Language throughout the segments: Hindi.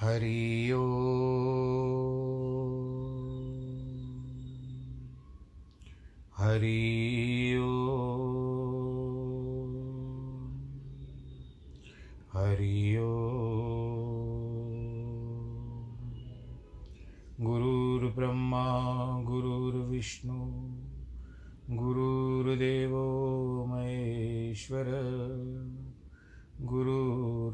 हरि हरि हरि गुरुर्ब्रह्मा गुरुर्विष्णु गुरुर्देवो।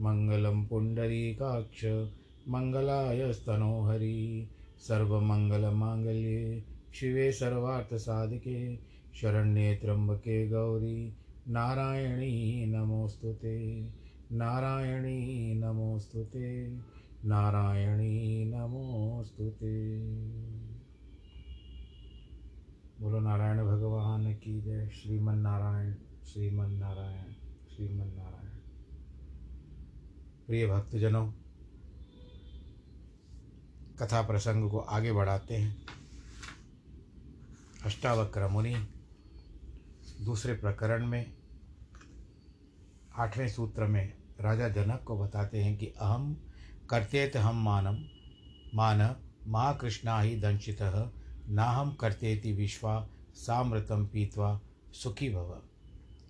मङ्गलं पुण्डरीकाक्ष मङ्गलायस्तनोहरि सर्वमङ्गलमाङ्गल्ये, शिवे सर्वार्थसाधिके, शरण्ये त्र्यम्बके गौरी। नारायणी, नमोऽस्तु ते। नारायणी, नमोऽस्तु ते। नारायणी, नमोऽस्तु ते। बोलो, नारायण भगवान की जय। श्रीमन नारायण श्रीमन नारायण श्रीमन नारायण प्रिय भक्तजनों, कथा प्रसंग को आगे बढ़ाते हैं। अष्टावक्र मुनि, दूसरे प्रकरण में, आठवें सूत्र में राजा जनक को बताते हैं कि अहम कर्तेत हम मानम मान माँ कृष्णा ही दंशित ना हम कर्तेति विश्वा सामृतम पीतवा सुखी भव।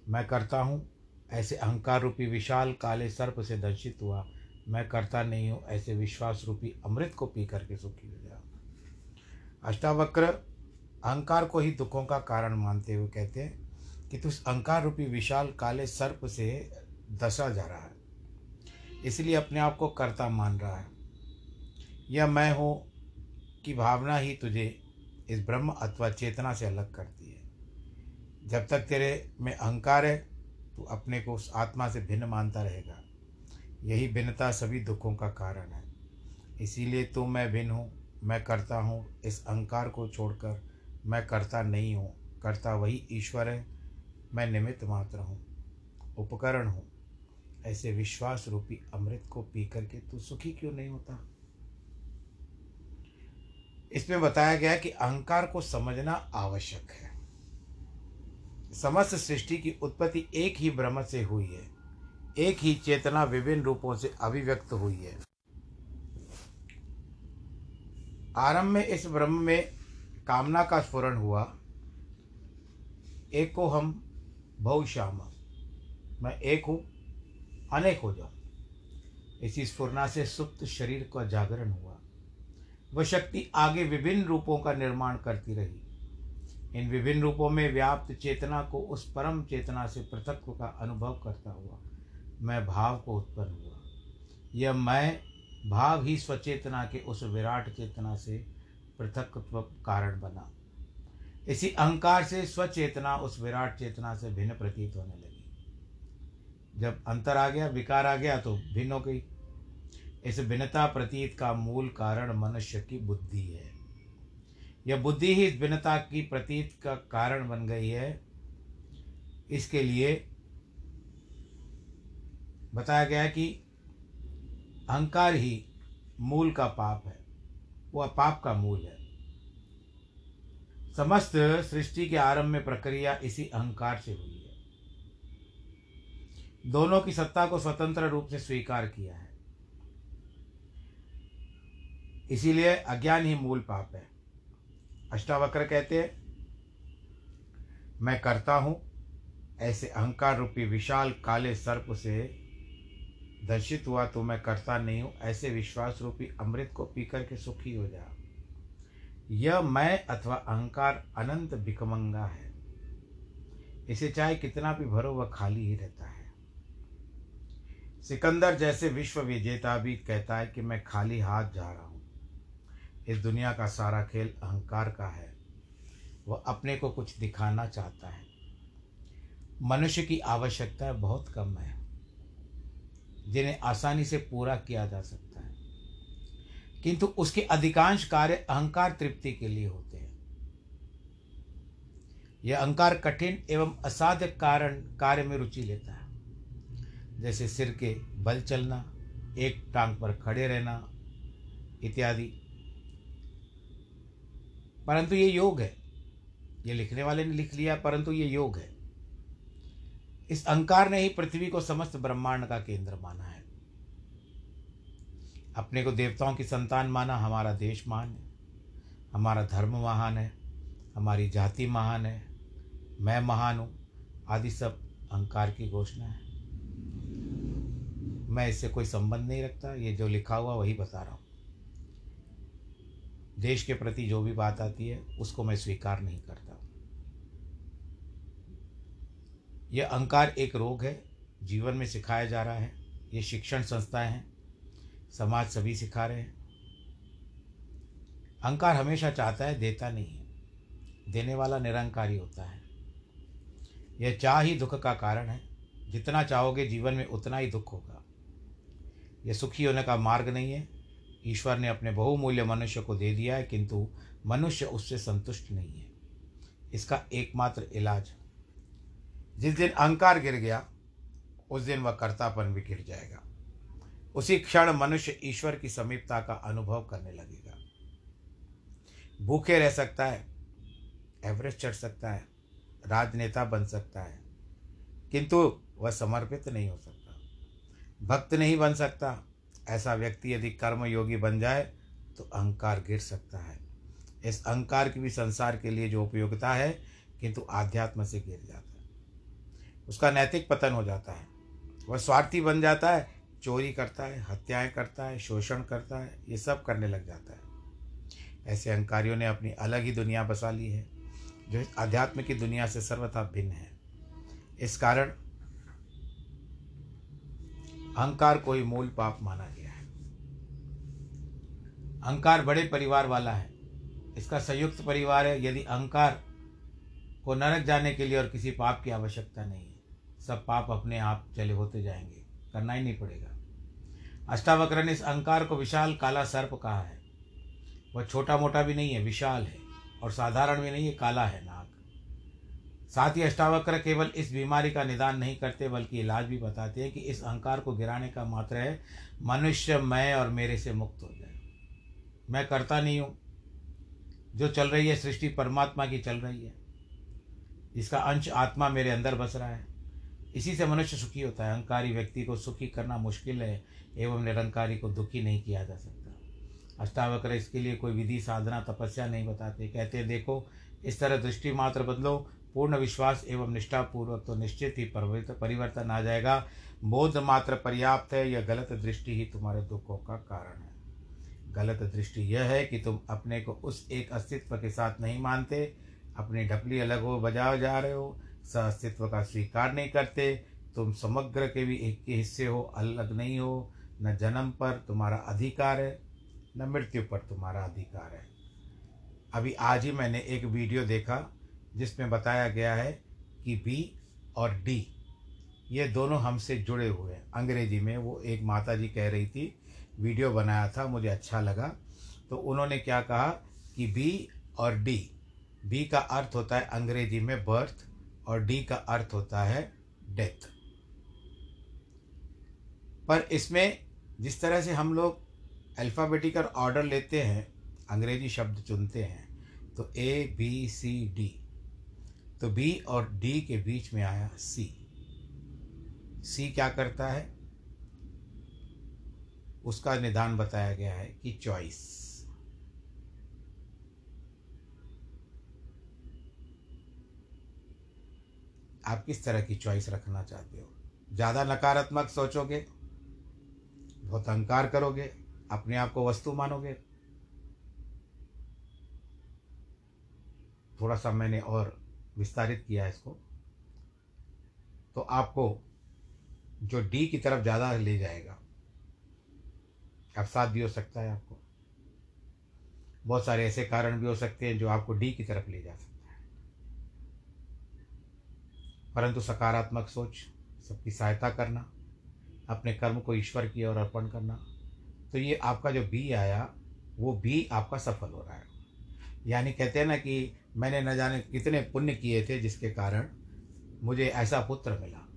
मैं करता हूँ ऐसे अहंकार रूपी विशाल काले सर्प से दर्शित हुआ। मैं करता नहीं हूँ ऐसे विश्वास रूपी अमृत को पी करके सुखी हो जाओ अष्टावक्र अहंकार को ही दुखों का कारण मानते हुए कहते हैं कि तुस अहंकार रूपी विशाल काले सर्प से दसा जा रहा है। इसलिए अपने आप को कर्ता मान रहा है। यह मैं हूँ कि भावना ही तुझे इस ब्रह्म अथवा चेतना से अलग करती है। जब तक तेरे में अहंकार है तू अपने को उस आत्मा से भिन्न मानता रहेगा। यही भिन्नता सभी दुखों का कारण है। इसीलिए तो मैं भिन्न हूँ, मैं करता हूँ। इस अहंकार को छोड़कर मैं करता नहीं हूँ। करता वही ईश्वर है, मैं निमित्त मात्र हूँ। उपकरण हूँ। ऐसे विश्वास रूपी अमृत को पी करके तू सुखी क्यों नहीं होता? इसमें बताया गया कि अहंकार को समझना आवश्यक है। समस्त सृष्टि की उत्पत्ति एक ही ब्रह्म से हुई है। एक ही चेतना विभिन्न रूपों से अभिव्यक्त हुई है। आरंभ में इस ब्रह्म में कामना का स्फुरन हुआ। एक को हम बहुश्याम, मैं एक हूँ, अनेक हो जाऊँ। इसी स्फुरना से सुप्त शरीर का जागरण हुआ। वह शक्ति आगे विभिन्न रूपों का निर्माण करती रही। इन विभिन्न रूपों में व्याप्त चेतना को उस परम चेतना से पृथक का अनुभव करता हुआ, मैं भाव को उत्पन्न हुआ। यह मैं, भाव ही स्वचेतना के उस विराट चेतना से पृथकत्व कारण बना। इसी अहंकार से स्वचेतना उस विराट चेतना से भिन्न प्रतीत होने लगी। जब अंतर आ गया, विकार आ गया तो भिन्न हो गई। इस भिन्नता प्रतीत का मूल कारण मनुष्य की बुद्धि है। यह बुद्धि ही भिन्नता की प्रतीत का कारण बन गई है। इसके लिए बताया गया कि अहंकार ही मूल का पाप है। वह पाप का मूल है। समस्त सृष्टि के आरंभ में प्रक्रिया इसी अहंकार से हुई है। दोनों की सत्ता को स्वतंत्र रूप से स्वीकार किया है। इसीलिए अज्ञान ही मूल पाप है। अष्टावक्र कहते हैं, मैं करता हूँ ऐसे अहंकार रूपी विशाल काले सर्प से दर्शित हुआ तो मैं करता नहीं हूँ, ऐसे विश्वास रूपी अमृत को पीकर के सुखी हो जा। यह मैं अथवा अहंकार अनंत भिकमंगा है। इसे चाहे कितना भी भरो, वह खाली ही रहता है। सिकंदर जैसे विश्व विजेता भी कहता है कि मैं खाली हाथ जा रहा हूँ। इस दुनिया का सारा खेल अहंकार का है। वह अपने को कुछ दिखाना चाहता है। मनुष्य की आवश्यकता बहुत कम है, जिन्हें आसानी से पूरा किया जा सकता है। किंतु उसके अधिकांश कार्य अहंकार तृप्ति के लिए होते हैं। यह अहंकार कठिन एवं असाध्य कारण कार्य में रुचि लेता है। जैसे सिर के बल चलना, एक टांग पर खड़े रहना, इत्यादि। परंतु ये योग है। ये लिखने वाले ने लिख लिया, परंतु ये योग है। इस अहंकार ने ही पृथ्वी को समस्त ब्रह्मांड का केंद्र माना है। अपने को देवताओं की संतान माना, हमारा देश महान है। हमारा धर्म महान है, हमारी जाति महान है, मैं महान हूँ, आदि सब अहंकार की घोषणा है। मैं इससे कोई संबंध नहीं रखता, ये जो लिखा हुआ वही बता रहा हूँ। देश के प्रति जो भी बात आती है, उसको मैं स्वीकार नहीं करता। यह अहंकार एक रोग है, जीवन में सिखाया जा रहा है, ये शिक्षण संस्थाएँ हैं, समाज सभी सिखा रहे हैं। अहंकार हमेशा चाहता है, देता नहीं है। देने वाला निरंकारी होता है। यह चाह ही दुख का कारण है। जितना चाहोगे, जीवन में उतना ही दुख होगा। यह सुखी होने का मार्ग नहीं है। ईश्वर ने अपने बहुमूल्य मनुष्य को दे दिया है, किंतु मनुष्य उससे संतुष्ट नहीं है। इसका एकमात्र इलाज, जिस दिन अहंकार गिर गया, उस दिन वह कर्तापन भी गिर जाएगा। उसी क्षण मनुष्य ईश्वर की समीपता का अनुभव करने लगेगा। भूखे रह सकता है, एवरेस्ट चढ़ सकता है, राजनेता बन सकता है, किंतु वह समर्पित नहीं हो सकता। भक्त नहीं बन सकता ऐसा व्यक्ति यदि कर्म योगी बन जाए तो अहंकार गिर सकता है। इस अहंकार की भी संसार के लिए जो उपयोगिता है, किंतु आध्यात्म से गिर जाता है। उसका नैतिक पतन हो जाता है। वह स्वार्थी बन जाता है, चोरी करता है, हत्याएँ करता है, शोषण करता है, ये सब करने लग जाता है। ऐसे अहंकारियों ने अपनी अलग ही दुनिया बसा ली है, जो आध्यात्म की दुनिया से सर्वथा भिन्न है। इस कारण अहंकार को ही मूल पाप माना है अहंकार बड़े परिवार वाला है। इसका संयुक्त परिवार है, यदि अहंकार को नरक जाने के लिए और किसी पाप की आवश्यकता नहीं है, सब पाप अपने आप चले होते जाएँगे, करना ही नहीं पड़ेगा। अष्टावक्र ने इस अहंकार को विशाल काला सर्प कहा है। वह छोटा मोटा भी नहीं है, विशाल है, और साधारण भी नहीं है, काला है नाग। साथ ही अष्टावक्र केवल इस बीमारी का निदान नहीं करते, बल्कि इलाज भी बताते हैं कि इस अहंकार को गिराने का मात्र है, मनुष्य, मैं और मेरे से मुक्त हो जाए। मैं करता नहीं हूँ। जो चल रही है सृष्टि परमात्मा की चल रही है। इसका अंश आत्मा मेरे अंदर बस रहा है। इसी से मनुष्य सुखी होता है। अहंकारी व्यक्ति को सुखी करना मुश्किल है, एवं निरंकारी को दुखी नहीं किया जा सकता। अष्टावक्र इसके लिए कोई विधि, साधना, तपस्या नहीं बताते। कहते देखो, इस तरह दृष्टि मात्र बदलो, पूर्ण विश्वास एवं निष्ठापूर्वक तो निश्चित ही परिवर्तन आ जाएगा। बोध मात्र पर्याप्त है, यह गलत दृष्टि ही तुम्हारे दुखों का कारण है। गलत दृष्टि यह है कि तुम अपने को उस एक अस्तित्व के साथ नहीं मानते, अपनी ढपली अलग हो बजाव जा रहे हो स अस्तित्व का स्वीकार नहीं करते, तुम समग्र के भी एक के हिस्से हो, अलग नहीं हो, न जन्म पर तुम्हारा अधिकार है, न मृत्यु पर तुम्हारा अधिकार है। अभी आज ही मैंने एक वीडियो देखा, जिसमें बताया गया है कि बी और डी, ये दोनों हमसे जुड़े हुए हैं। अंग्रेज़ी में वो एक माता जी कह रही थी वीडियो बनाया था, मुझे अच्छा लगा। तो उन्होंने क्या कहा कि बी और डी बी का अर्थ होता है अंग्रेज़ी में बर्थ और डी का अर्थ होता है डेथ पर इसमें जिस तरह से हम लोग अल्फ़ाबेटिकल ऑर्डर लेते हैं, अंग्रेज़ी शब्द चुनते हैं तो ए बी सी डी तो बी और डी के बीच में आया सी सी क्या करता है? उसका निदान बताया गया है कि चॉइस। आप किस तरह की चॉइस रखना चाहते हो? ज़्यादा नकारात्मक सोचोगे? बहुत अहंकार करोगे? अपने आप को वस्तु मानोगे? थोड़ा सा मैंने और विस्तारित किया इसको। तो आपको जो डी की तरफ़ ज़्यादा ले जाएगा अवसाद भी हो सकता है आपको। बहुत सारे ऐसे कारण भी हो सकते हैं जो आपको डी की तरफ़ ले जा सकता है। परंतु सकारात्मक सोच, सबकी सहायता करना, अपने कर्म को ईश्वर की ओर अर्पण करना तो ये आपका जो बी आया, वो बी आपका सफल हो रहा है। यानी कहते हैं ना कि मैंने न जाने कितने पुण्य किए थे जिसके कारण मुझे ऐसा पुत्र मिला।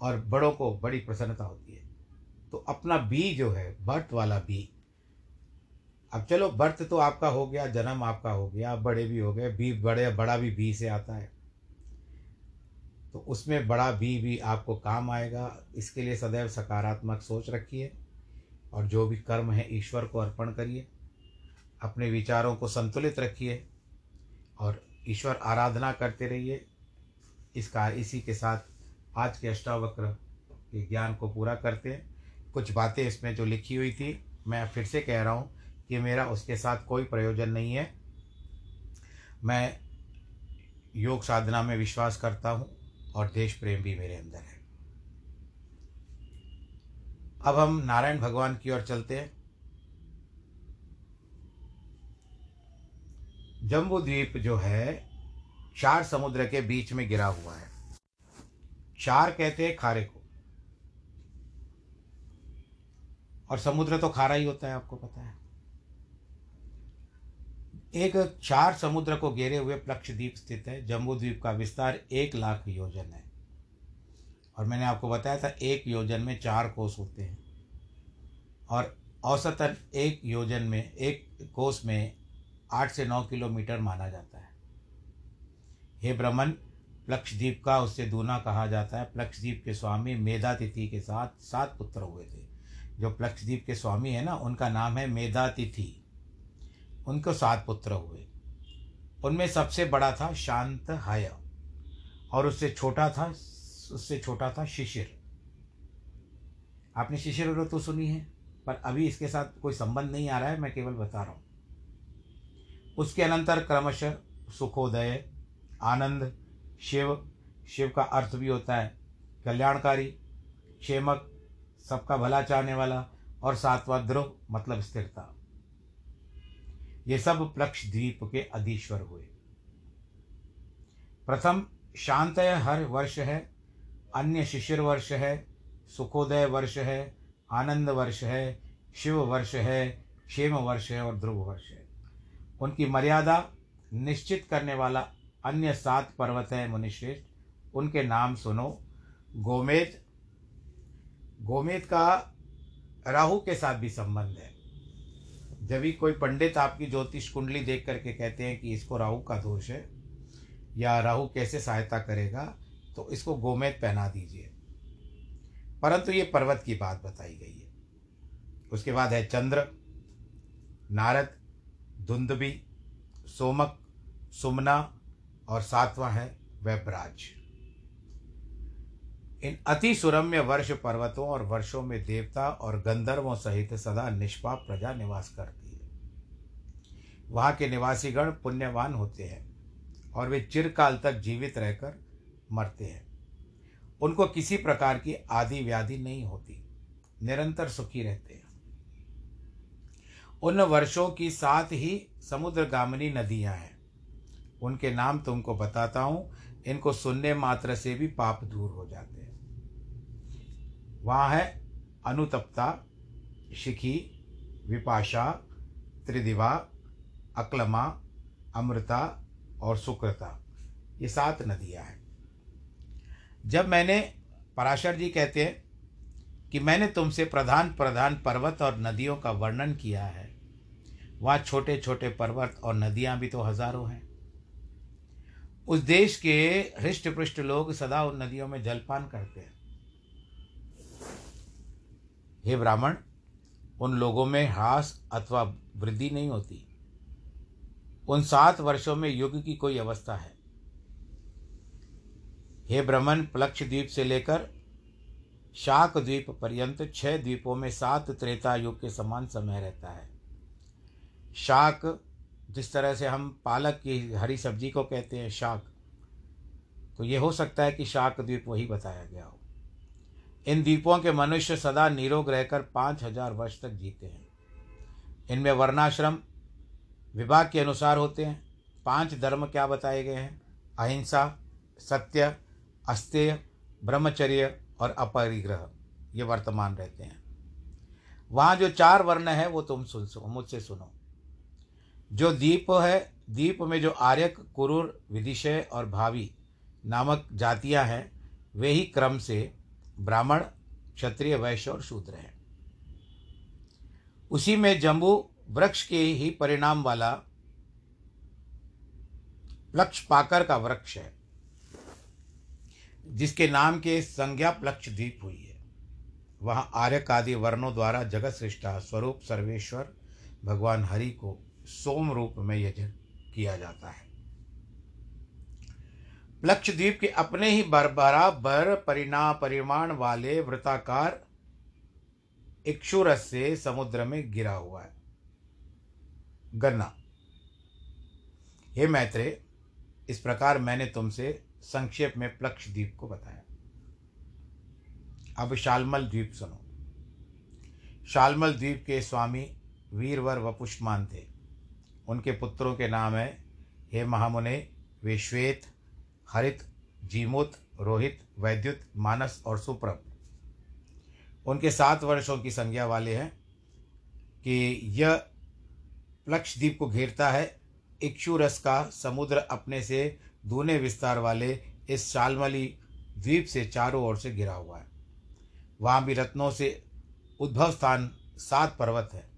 और बड़ों को बड़ी प्रसन्नता होती है। तो अपना बी जो है, बर्थ वाला बी। अब चलो, बर्थ तो आपका हो गया, जन्म आपका हो गया, आप बड़े भी हो गए, बी बड़े, बड़ा भी बी से आता है। तो उसमें बड़ा बी भी आपको काम आएगा। इसके लिए सदैव सकारात्मक सोच रखिए और जो भी कर्म है, ईश्वर को अर्पण करिए। अपने विचारों को संतुलित रखिए और ईश्वर आराधना करते रहिए। इसका, इसी के साथ आज के अष्टावक्र के ज्ञान को पूरा करते हैं। कुछ बातें इसमें जो लिखी हुई थी, मैं फिर से कह रहा हूँ कि मेरा उसके साथ कोई प्रयोजन नहीं है। मैं योग साधना में विश्वास करता हूँ और देश प्रेम भी मेरे अंदर है। अब हम नारायण भगवान की ओर चलते हैं। जम्बू द्वीप जो है, चार समुद्र के बीच में गिरा हुआ है। चार कहते हैं खारे को। और समुद्र तो खारा ही होता है, आपको पता है। एक चार समुद्र को घेरे हुए प्लक्ष द्वीप स्थित है। जम्बू द्वीप का विस्तार एक लाख योजन है। और मैंने आपको बताया था, एक योजन में चार कोस होते हैं। और औसतन एक योजन में, एक कोस में आठ से नौ किलोमीटर माना जाता है। हे ब्रह्मन प्लक्षद्वीप का उससे दूना कहा जाता है। प्लक्षद्वीप के स्वामी मेधातिथि के साथ सात पुत्र हुए थे। जो प्लक्षद्वीप के स्वामी है ना, उनका नाम है मेधातिथि। उनको सात पुत्र हुए। उनमें सबसे बड़ा था शांत हाय, और उससे छोटा था, उससे छोटा था शिशिर। आपने शिशिर ऋतु सुनी है, पर अभी इसके साथ कोई संबंध नहीं आ रहा है, मैं केवल बता रहा हूँ। उसके अनंतर क्रमशः सुखोदय, आनंद, शिव शिव का अर्थ भी होता है, कल्याणकारी, क्षेमक सबका भला चाहने वाला और सातवा ध्रुव मतलब स्थिरता। ये सब प्लक्ष द्वीप के अधीश्वर हुए। प्रथम, शांतय हर वर्ष है, अन्य शिशिर वर्ष है, सुखोदय वर्ष है, आनंद वर्ष है, शिव वर्ष है, क्षेम वर्ष है और ध्रुव वर्ष है। उनकी मर्यादा निश्चित करने वाला अन्य सात पर्वत है मुनिश्रेष्ठ। उनके नाम सुनो गोमेद गोमेद का राहु के साथ भी संबंध है। जब भी कोई पंडित आपकी ज्योतिष कुंडली देख करके कहते हैं कि इसको राहु का दोष है या राहु कैसे सहायता करेगा तो इसको गोमेद पहना दीजिए। परंतु ये पर्वत की बात बताई गई है। उसके बाद है चंद्र, नारद धुंदबी सोमक, सुमना और सातवां है वैब्राज इन अति सुरम्य वर्ष पर्वतों और वर्षों में देवता और गंधर्वों सहित सदा निष्पाप प्रजा निवास करती है। वहाँ के निवासीगण पुण्यवान होते हैं और वे चिरकाल तक जीवित रहकर मरते हैं। उनको किसी प्रकार की आदि व्याधि नहीं होती, निरंतर सुखी रहते हैं। उन वर्षों की साथ ही समुद्र समुद्रगामिनी नदियाँ हैं। उनके नाम तुमको बताता हूँ, इनको सुनने मात्र से भी पाप दूर हो जाते हैं। वहाँ है अनुतप्ता, शिखी, विपाशा, त्रिदिवा, अक्लमा, अमृता और सुकृता। ये सात नदियाँ हैं। जब मैंने, पराशर जी कहते हैं कि मैंने तुमसे प्रधान प्रधान पर्वत और नदियों का वर्णन किया है। वहाँ छोटे छोटे पर्वत और नदियाँ भी तो हज़ारों हैं। उस देश के हृष्ट पृष्ठ लोग सदा उन नदियों में जलपान करते हैं। हे ब्राह्मण, उन लोगों में ह्रास अथवा वृद्धि नहीं होती। उन सात वर्षों में युग की कोई अवस्था है। हे ब्रह्मन प्लक्ष द्वीप से लेकर शाक द्वीप पर्यंत छह द्वीपों में सात त्रेता युग के समान समय रहता है। शाक जिस तरह से हम पालक की हरी सब्ज़ी को कहते हैं, शाक। तो ये हो सकता है कि शाक द्वीप वही बताया गया हो। इन द्वीपों के मनुष्य सदा निरोग रहकर पाँच हज़ार वर्ष तक जीते हैं। इनमें वर्णाश्रम विभाग के अनुसार होते हैं। पाँच धर्म क्या बताए गए हैं? अहिंसा, सत्य, अस्तेय, ब्रह्मचर्य और अपरिग्रह। ये वर्तमान रहते हैं। वहाँ जो चार वर्ण है, वो तुम सुन सो, मुझसे सुनो। जो दीप है, दीप में जो आर्यक, कुरूर, विदिशय और भावी नामक जातियाँ हैं, वे ही क्रम से ब्राह्मण, क्षत्रिय, वैश्य और शूद्र हैं। उसी में जम्बू वृक्ष के ही परिणाम वाला प्लक्ष पाकर का वृक्ष है, जिसके नाम के संज्ञा प्लक्ष द्वीप हुई है। वहाँ आर्यक आदि वर्णों द्वारा जगत सृष्टा स्वरूप सर्वेश्वर भगवान हरि को सोम रूप में यजन किया जाता है। प्लक्ष द्वीप के अपने ही बर, बराबर परिणा, परिमाण वाले वृताकार इक्षुरस से समुद्र में गिरा हुआ है। गन्ना। हे मैत्रे, इस प्रकार मैंने तुमसे संक्षेप में प्लक्ष द्वीप को बताया। अब शालमल द्वीप सुनो। शालमल द्वीप के स्वामी वीरवर व पुष्मान थे उनके पुत्रों के नाम है। हे महामुने वे श्वेत हरित, जीमुत, रोहित, वैद्युत, मानस और सुप्रभ। उनके सात वर्षों की संज्ञा वाले हैं कि यह प्लक्षद्वीप को घेरता है। इक्षुरस का समुद्र अपने से दूने विस्तार वाले इस शालमली द्वीप से चारों ओर से घिरा हुआ है। वहाँ भी रत्नों से उद्भव स्थान सात पर्वत है।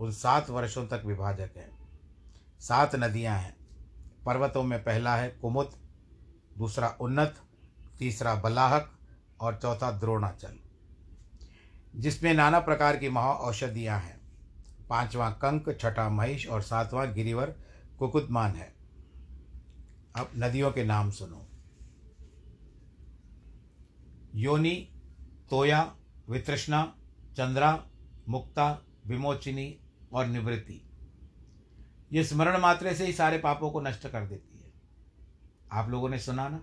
उन सात वर्षों तक विभाजक है। सात नदियाँ हैं। पर्वतों में पहला है कुमुद, दूसरा उन्नत, तीसरा बलाहक और चौथा द्रोणाचल, जिसमें नाना प्रकार की महा औषधियाँ हैं। पांचवा कंक, छठा महिष और सातवां गिरिवर कुकुदमान है। अब नदियों के नाम सुनो। योनि, तोया वित्रष्णा चंद्रा, मुक्ता, विमोचिनी और निवृत्ति। ये स्मरण मात्रे से ही सारे पापों को नष्ट कर देती है। आप लोगों ने सुना ना?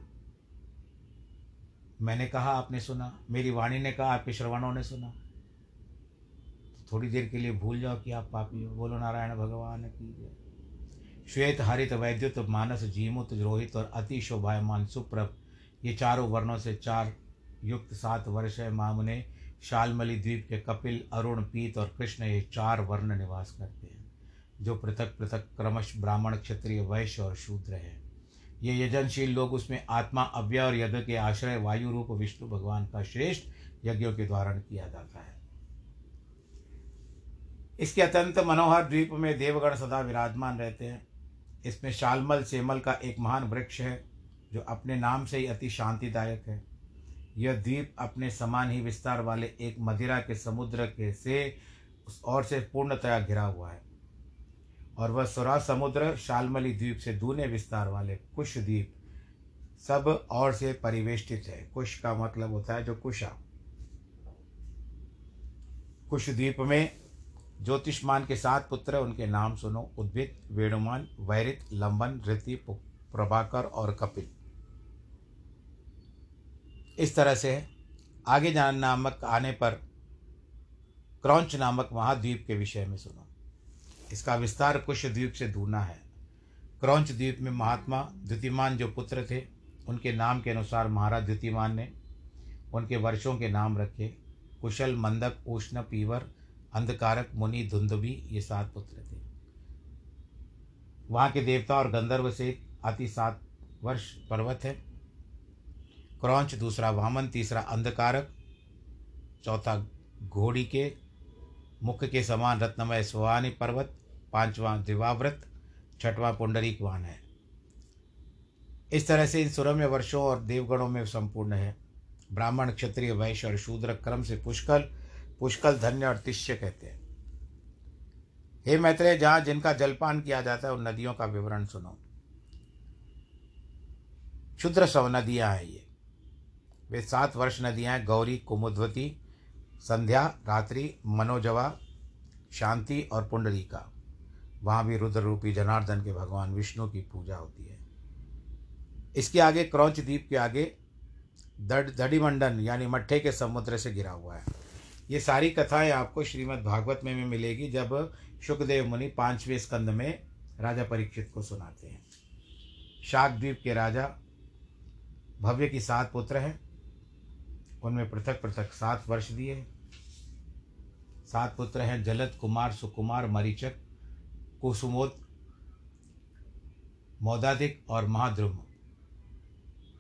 मैंने कहा, आपने सुना? मेरी वाणी ने कहा, आपके श्रवणों ने सुना? थोड़ी देर के लिए भूल जाओ कि आप पापी हो। बोलो, नारायण भगवान की जय। श्वेत हरित वैद्युत मानस जीमुत रोहित और अति शोभायमान सुप्रभ, ये चारों वर्णों से चार युक्त सात वर्ष है। मामुने शालमली द्वीप के कपिल, अरुण, पीत और कृष्ण, ये चार वर्ण निवास करते हैं। जो पृथक पृथक क्रमश ब्राह्मण, क्षत्रिय, वैश्य और शूद्र है। ये यजनशील लोग उसमें आत्मा, अव्यय और यज्ञ के आश्रय, वायु रूप, विष्णु भगवान का श्रेष्ठ यज्ञों के द्वारा किया जाता है। इसके अत्यंत मनोहर द्वीप में देवगण सदा विराजमान रहते हैं। इसमें शालमल, सेमल का एक महान वृक्ष है, जो अपने नाम से ही अति शांतिदायक है। यह द्वीप अपने समान ही विस्तार वाले एक मदिरा के समुद्र के से, उस ओर से पूर्णतया घिरा हुआ है। और वह सुरा समुद्र, शालमली द्वीप से दूने विस्तार वाले कुश द्वीप सब और से परिवेष्टित है। कुश का मतलब होता है जो कुशा। कुश द्वीप में ज्योतिषमान के सात पुत्र, उनके नाम सुनो। उद्भित वेणुमान, वैरित, लंबन, ऋति प्रभाकर और कपिल। इस तरह से आगे जान नामक आने पर क्रौच नामक महाद्वीप के विषय में सुनो। इसका विस्तार कुश द्वीप से दूना है। क्रौंच द्वीप में महात्मा द्युतिमान जो पुत्र थे, उनके नाम के अनुसार महाराज द्युतिमान ने उनके वर्षों के नाम रखे। कुशल, मंदक, उष्ण, पीवर, अंधकारक, मुनि, धुंधुबी, ये सात पुत्र थे। वहाँ के देवता और गंधर्व से अति सात वर्ष पर्वत है। क्रौंच, दूसरा वामन, तीसरा अंधकारक, चौथा घोड़ी के, मुख के समान रत्नमय सुहानी पर्वत पांचवा दिवाव्रत, छठवां पुंडरीक वाहन है। इस तरह से इन सुरम्य वर्षों और देवगणों में संपूर्ण है। ब्राह्मण, क्षत्रिय, वैश्य और शूद्र क्रम से पुष्कल पुष्कल धन्य और तिष्य कहते हैं। हे मैत्रेय, जहाँ जिनका जलपान किया जाता है, उन नदियों का विवरण सुनो। क्षुद्र सव नदियाँ हैं ये। वे सात वर्ष नदियाँ हैं, गौरी, कुमुद्वती, संध्या, रात्रि, मनोजवा, शांति और पुंडरीका। वहाँ भी रुद्र रूपी जनार्दन के भगवान विष्णु की पूजा होती है। इसके आगे क्रौच द्वीप के आगे दड़ दड़ीमंडन, यानी मट्ठे के समुद्र से गिरा हुआ है। ये सारी कथाएँ आपको श्रीमद् भागवत में भी मिलेगी, जब शुकदेव मुनि पाँचवें स्कंद में राजा परीक्षित को सुनाते हैं। शाक द्वीप के राजा भव्य की सात पुत्र हैं। उनमें पृथक पृथक सात वर्ष दिए। सात पुत्र हैं जलद कुमार, सुकुमार, मरीचक कुसुमोद, मौदादिक और महाद्रुम।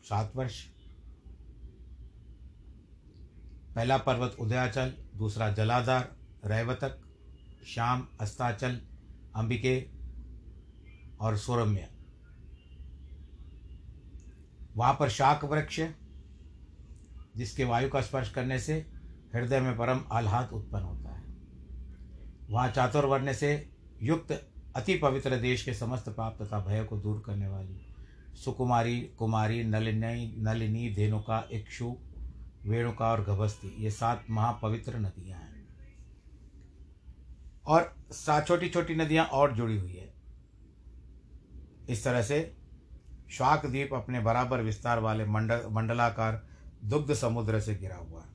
सात वर्ष। पहला पर्वत उदयाचल, दूसरा जलाधार, रैवतक, श्याम, अस्ताचल, अंबिके और सौरम्य। वहाँ पर शाक वृक्ष, जिसके वायु का स्पर्श करने से हृदय में परम आह्लाद उत्पन्न होता है। वहाँ चातुर्वर्ण से युक्त अति पवित्र देश के समस्त पाप तथा भय को दूर करने वाली। सुकुमारी, कुमारी, नलिनी नलिनी, धेनुका, इक्षु, वेणुका और गभस्ती, ये सात महापवित्र नदियाँ हैं। और सात छोटी छोटी नदियाँ और जुड़ी हुई है। इस तरह से श्वाक द्वीप अपने बराबर विस्तार वाले मंडल, मंडलाकार दुग्ध समुद्र से घिरा हुआ है।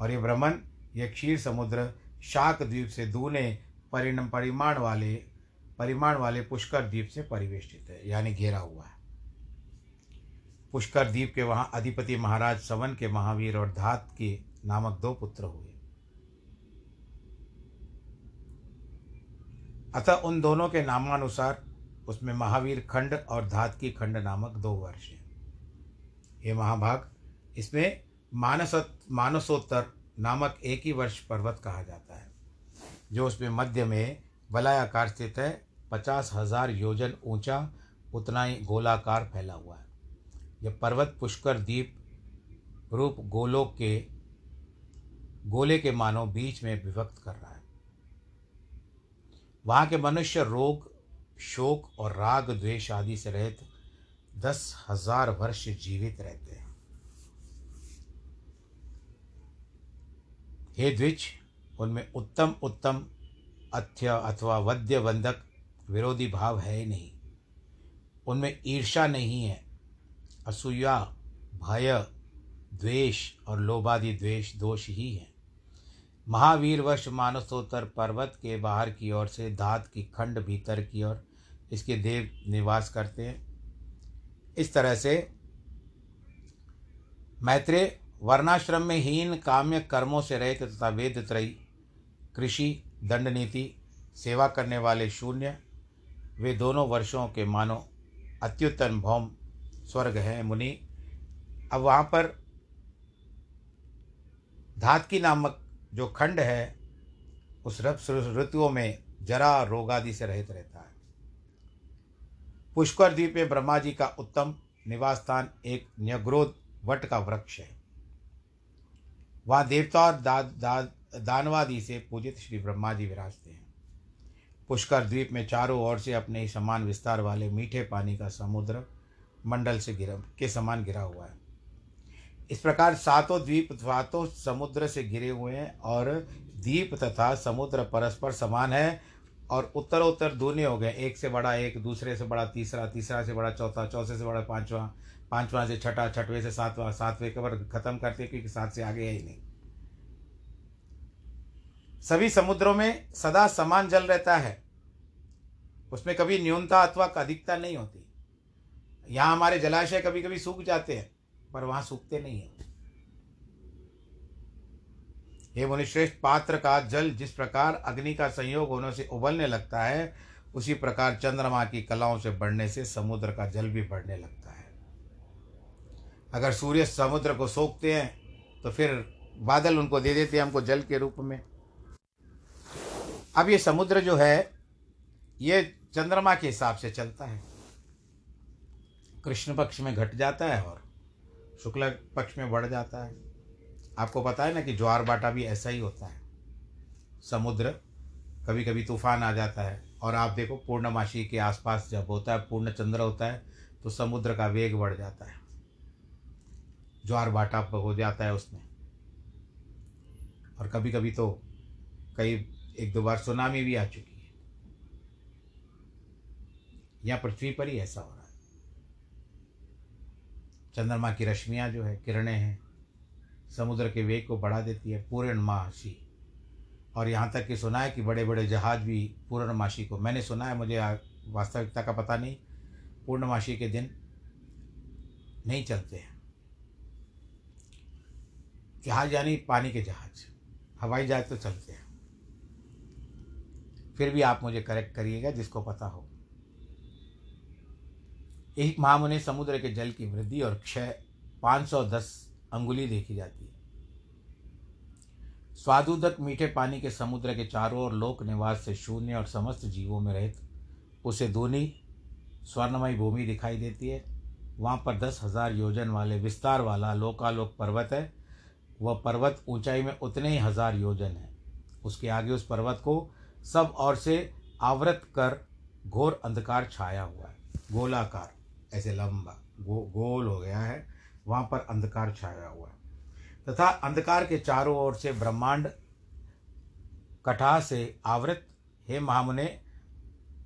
और ये भ्रमण ये क्षीर समुद्र, शाक द्वीप से दूने परिणाम परिमाण वाले परिमाण वाले पुष्कर द्वीप से परिवेष्टित है, यानी घेरा हुआ है। पुष्कर द्वीप के वहाँ अधिपति महाराज सवन के महावीर और धात के नामक दो पुत्र हुए। अतः उन दोनों के नामानुसार उसमें महावीर खंड और धात की खंड नामक दो वर्ष हैं। ये महाभाग इसमें मानस मानसोत्तर नामक एक ही वर्ष पर्वत कहा जाता है। जो उसमें मध्य में वलयाकार स्थित है, पचास हज़ार योजन ऊँचा उतना ही गोलाकार फैला हुआ है। यह पर्वत पुष्कर द्वीप रूप गोलोक के, गोले के मानो बीच में विभक्त कर रहा है। वहाँ के मनुष्य रोग, शोक और राग द्वेष आदि से रहित दस हज़ार वर्ष जीवित रहते हैं। हे द्विज उनमें उत्तम उत्तम अथ्य अथवा वद्य बंधक विरोधी भाव है ही नहीं। उनमें ईर्षा नहीं है। असूया, भय, द्वेष और लोभादि द्वेष दोष ही है। महावीर वर्ष मानसोत्तर पर्वत के बाहर की ओर से धात की खंड भीतर की ओर इसके देव निवास करते हैं। इस तरह से मैत्रेय वर्णाश्रम में हीन काम्य कर्मों से रहित तथा वेद त्रयी कृषि दंड नीति सेवा करने वाले शून्य वे दोनों वर्षों के मानो अत्युत्तम भौम स्वर्ग हैं मुनि। अब वहाँ पर धातकी नामक जो खंड है उस ऋतुओं में जरा रोगादि से रहित रहता है। पुष्कर द्वीप में ब्रह्मा जी का उत्तम निवास स्थान एक न्यग्रोध वट का वृक्ष है। वहाँ देवता और दाद दा, दानवादि से पूजित श्री ब्रह्मा जी विराजते हैं। पुष्कर द्वीप में चारों ओर से अपने ही समान विस्तार वाले मीठे पानी का समुद्र मंडल से गिरा, के समान गिरा हुआ है। इस प्रकार सातों द्वीप सातों समुद्र से घिरे हुए हैं और द्वीप तथा समुद्र परस्पर समान है और उत्तर उत्तर दूनी हो गए। एक से बड़ा एक, दूसरे से बड़ा तीसरा तीसरा से बड़ा चौथा, चौथे से बड़ा पांचवा पांचवा से छठा, छठवें से सातवां, सातवें के खत्म करते क्योंकि सात से आगे है ही नहीं। सभी समुद्रों में सदा समान जल रहता है। उसमें कभी न्यूनता अथवा अधिकता नहीं होती। यहाँ हमारे जलाशय कभी कभी सूख जाते हैं, पर वहाँ सूखते नहीं हैं। हे मुनिश्रेष्ठ, पात्र का जल जिस प्रकार अग्नि का संयोग होने से उबलने लगता है, उसी प्रकार चंद्रमा की कलाओं से बढ़ने से समुद्र का जल भी बढ़ने लगता है। अगर सूर्य समुद्र को सोखते हैं तो फिर बादल उनको दे देते हैं हमको जल के रूप में। अब ये समुद्र जो है, ये चंद्रमा के हिसाब से चलता है। कृष्ण पक्ष में घट जाता है और शुक्ल पक्ष में बढ़ जाता है। आपको पता है ना कि ज्वार बाटा भी ऐसा ही होता है। समुद्र कभी कभी तूफ़ान आ जाता है और आप देखो पूर्णमासी के आसपास जब होता है पूर्ण चंद्र होता है तो समुद्र का वेग बढ़ जाता है। ज्वार बाटा हो जाता है उसमें। और कभी कभी तो कई एक दो बार सुनामी भी आ चुकी है। यहाँ पृथ्वी पर ही ऐसा हो रहा है। चंद्रमा की रश्मियाँ जो है, किरणें हैं, समुद्र के वेग को बढ़ा देती है, पूर्णमासी। और यहाँ तक कि सुना है कि बड़े बड़े जहाज़ भी पूर्णमासी को। मैंने सुना है, मुझे वास्तविकता का पता नहीं, पूर्णमासी के दिन नहीं चलते हैं। जहाज़ यानी पानी के जहाज़। हवाई जहाज़ तो चलते हैं। फिर भी आप मुझे करेक्ट करिएगा, जिसको पता हो। एक महामुनि समुद्र के जल की वृद्धि और क्षय 510 अंगुली देखी जाती है। स्वादुदक मीठे पानी के समुद्र के चारों ओर लोक निवास से शून्य और समस्त जीवों में रहित, उसे दूनी स्वर्णमय भूमि दिखाई देती है। वहाँ पर दस हज़ार योजन वाले विस्तार वाला लोकालोक पर्वत है। वह पर्वत ऊंचाई में उतने ही हज़ार योजन है। उसके आगे उस पर्वत को सब ओर से आवृत कर घोर अंधकार छाया हुआ है। गोलाकार, ऐसे लंबा, गो, गोल हो गया है, वहाँ पर अंधकार छाया हुआ है। तथा अंधकार के चारों ओर से ब्रह्मांड कठा से आवृत, हे महामुने,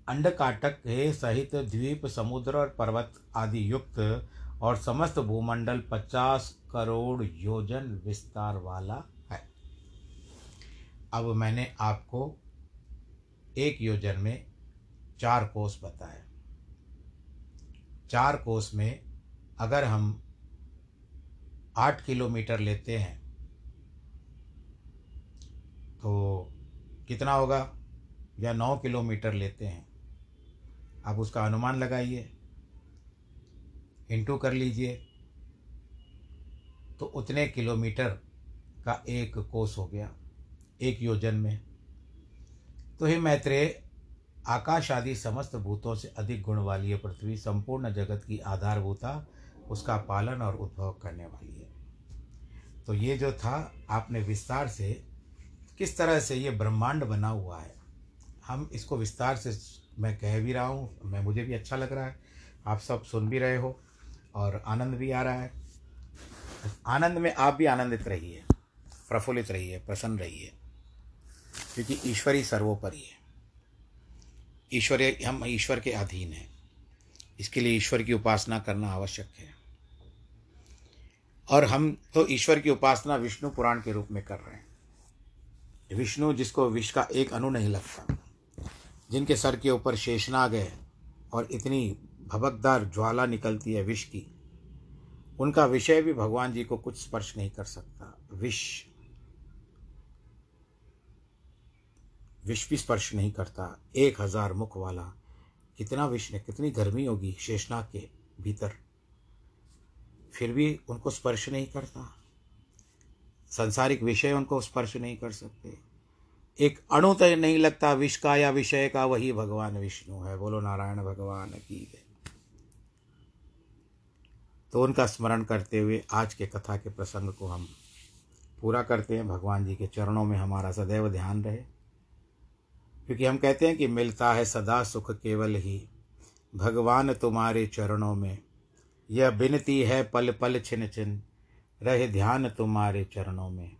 अंडकाटक, हे सहित द्वीप, समुद्र और पर्वत आदि युक्त और समस्त भूमंडल पचास करोड़ योजन विस्तार वाला है। अब मैंने आपको एक योजन में चार कोस बताए। चार कोस में अगर हम आठ किलोमीटर लेते हैं तो कितना होगा? या नौ किलोमीटर लेते हैं। आप उसका अनुमान लगाइए, इंटू कर लीजिए तो उतने किलोमीटर का एक कोस हो गया, एक योजन में। तो हे मैत्रेय, आकाश आदि समस्त भूतों से अधिक गुण वाली है पृथ्वी संपूर्ण जगत की आधारभूता, उसका पालन और उद्भव करने वाली है। तो ये जो था, आपने विस्तार से किस तरह से ये ब्रह्मांड बना हुआ है, हम इसको विस्तार से मैं कह भी रहा हूँ, मैं, मुझे भी अच्छा लग रहा है, आप सब सुन भी रहे हो और आनंद भी आ रहा है। आनंद में आप भी आनंदित रहिए, प्रफुल्लित रहिए, प्रसन्न रहिए। क्योंकि ईश्वरी सर्वोपरि है। ईश्वर हम ईश्वर के अधीन हैं। इसके लिए ईश्वर की उपासना करना आवश्यक है। और हम तो ईश्वर की उपासना विष्णु पुराण के रूप में कर रहे हैं। विष्णु जिसको विष का एक अनु नहीं लगता, जिनके सर के ऊपर शेषनाग है और इतनी भबकदार ज्वाला निकलती है विष की, उनका विषय भी भगवान जी को कुछ स्पर्श नहीं कर सकता। विष विष भी स्पर्श नहीं करता। एक हज़ार मुख वाला। कितना विष ने, कितनी गर्मी होगी शेषनाग के भीतर। फिर भी उनको स्पर्श नहीं करता। संसारिक विषय उनको स्पर्श नहीं कर सकते। एक अणु तय नहीं लगता विष का या विषय का, वही भगवान विष्णु है। बोलो, नारायण भगवान की है तो उनका स्मरण करते हुए आज के कथा के प्रसंग को हम पूरा करते हैं। भगवान जी के चरणों में हमारा सदैव ध्यान रहे। क्योंकि हम कहते हैं कि मिलता है सदा सुख केवल ही। भगवान तुम्हारे चरणों में। यह बिनती है पल पल छिन छिन रहे ध्यान तुम्हारे चरणों में।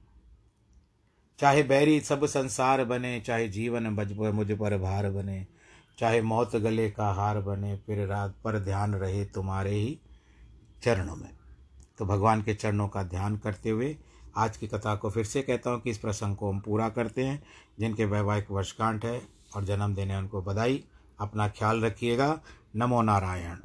चाहे बैरी सब संसार बने, चाहे जीवन बज, मुझ पर भार बने, चाहे मौत गले का हार बने, फिर रात पर ध्यान रहे तुम्हारे ही चरणों में। तो भगवान के चरणों का ध्यान करते हुए आज की कथा को फिर से कहता हूँ कि इस प्रसंग को हम पूरा करते हैं। जिनके वैवाहिक वर्षगांठ है और जन्म है उनको बधाई। अपना ख्याल रखिएगा। नमो नारायण।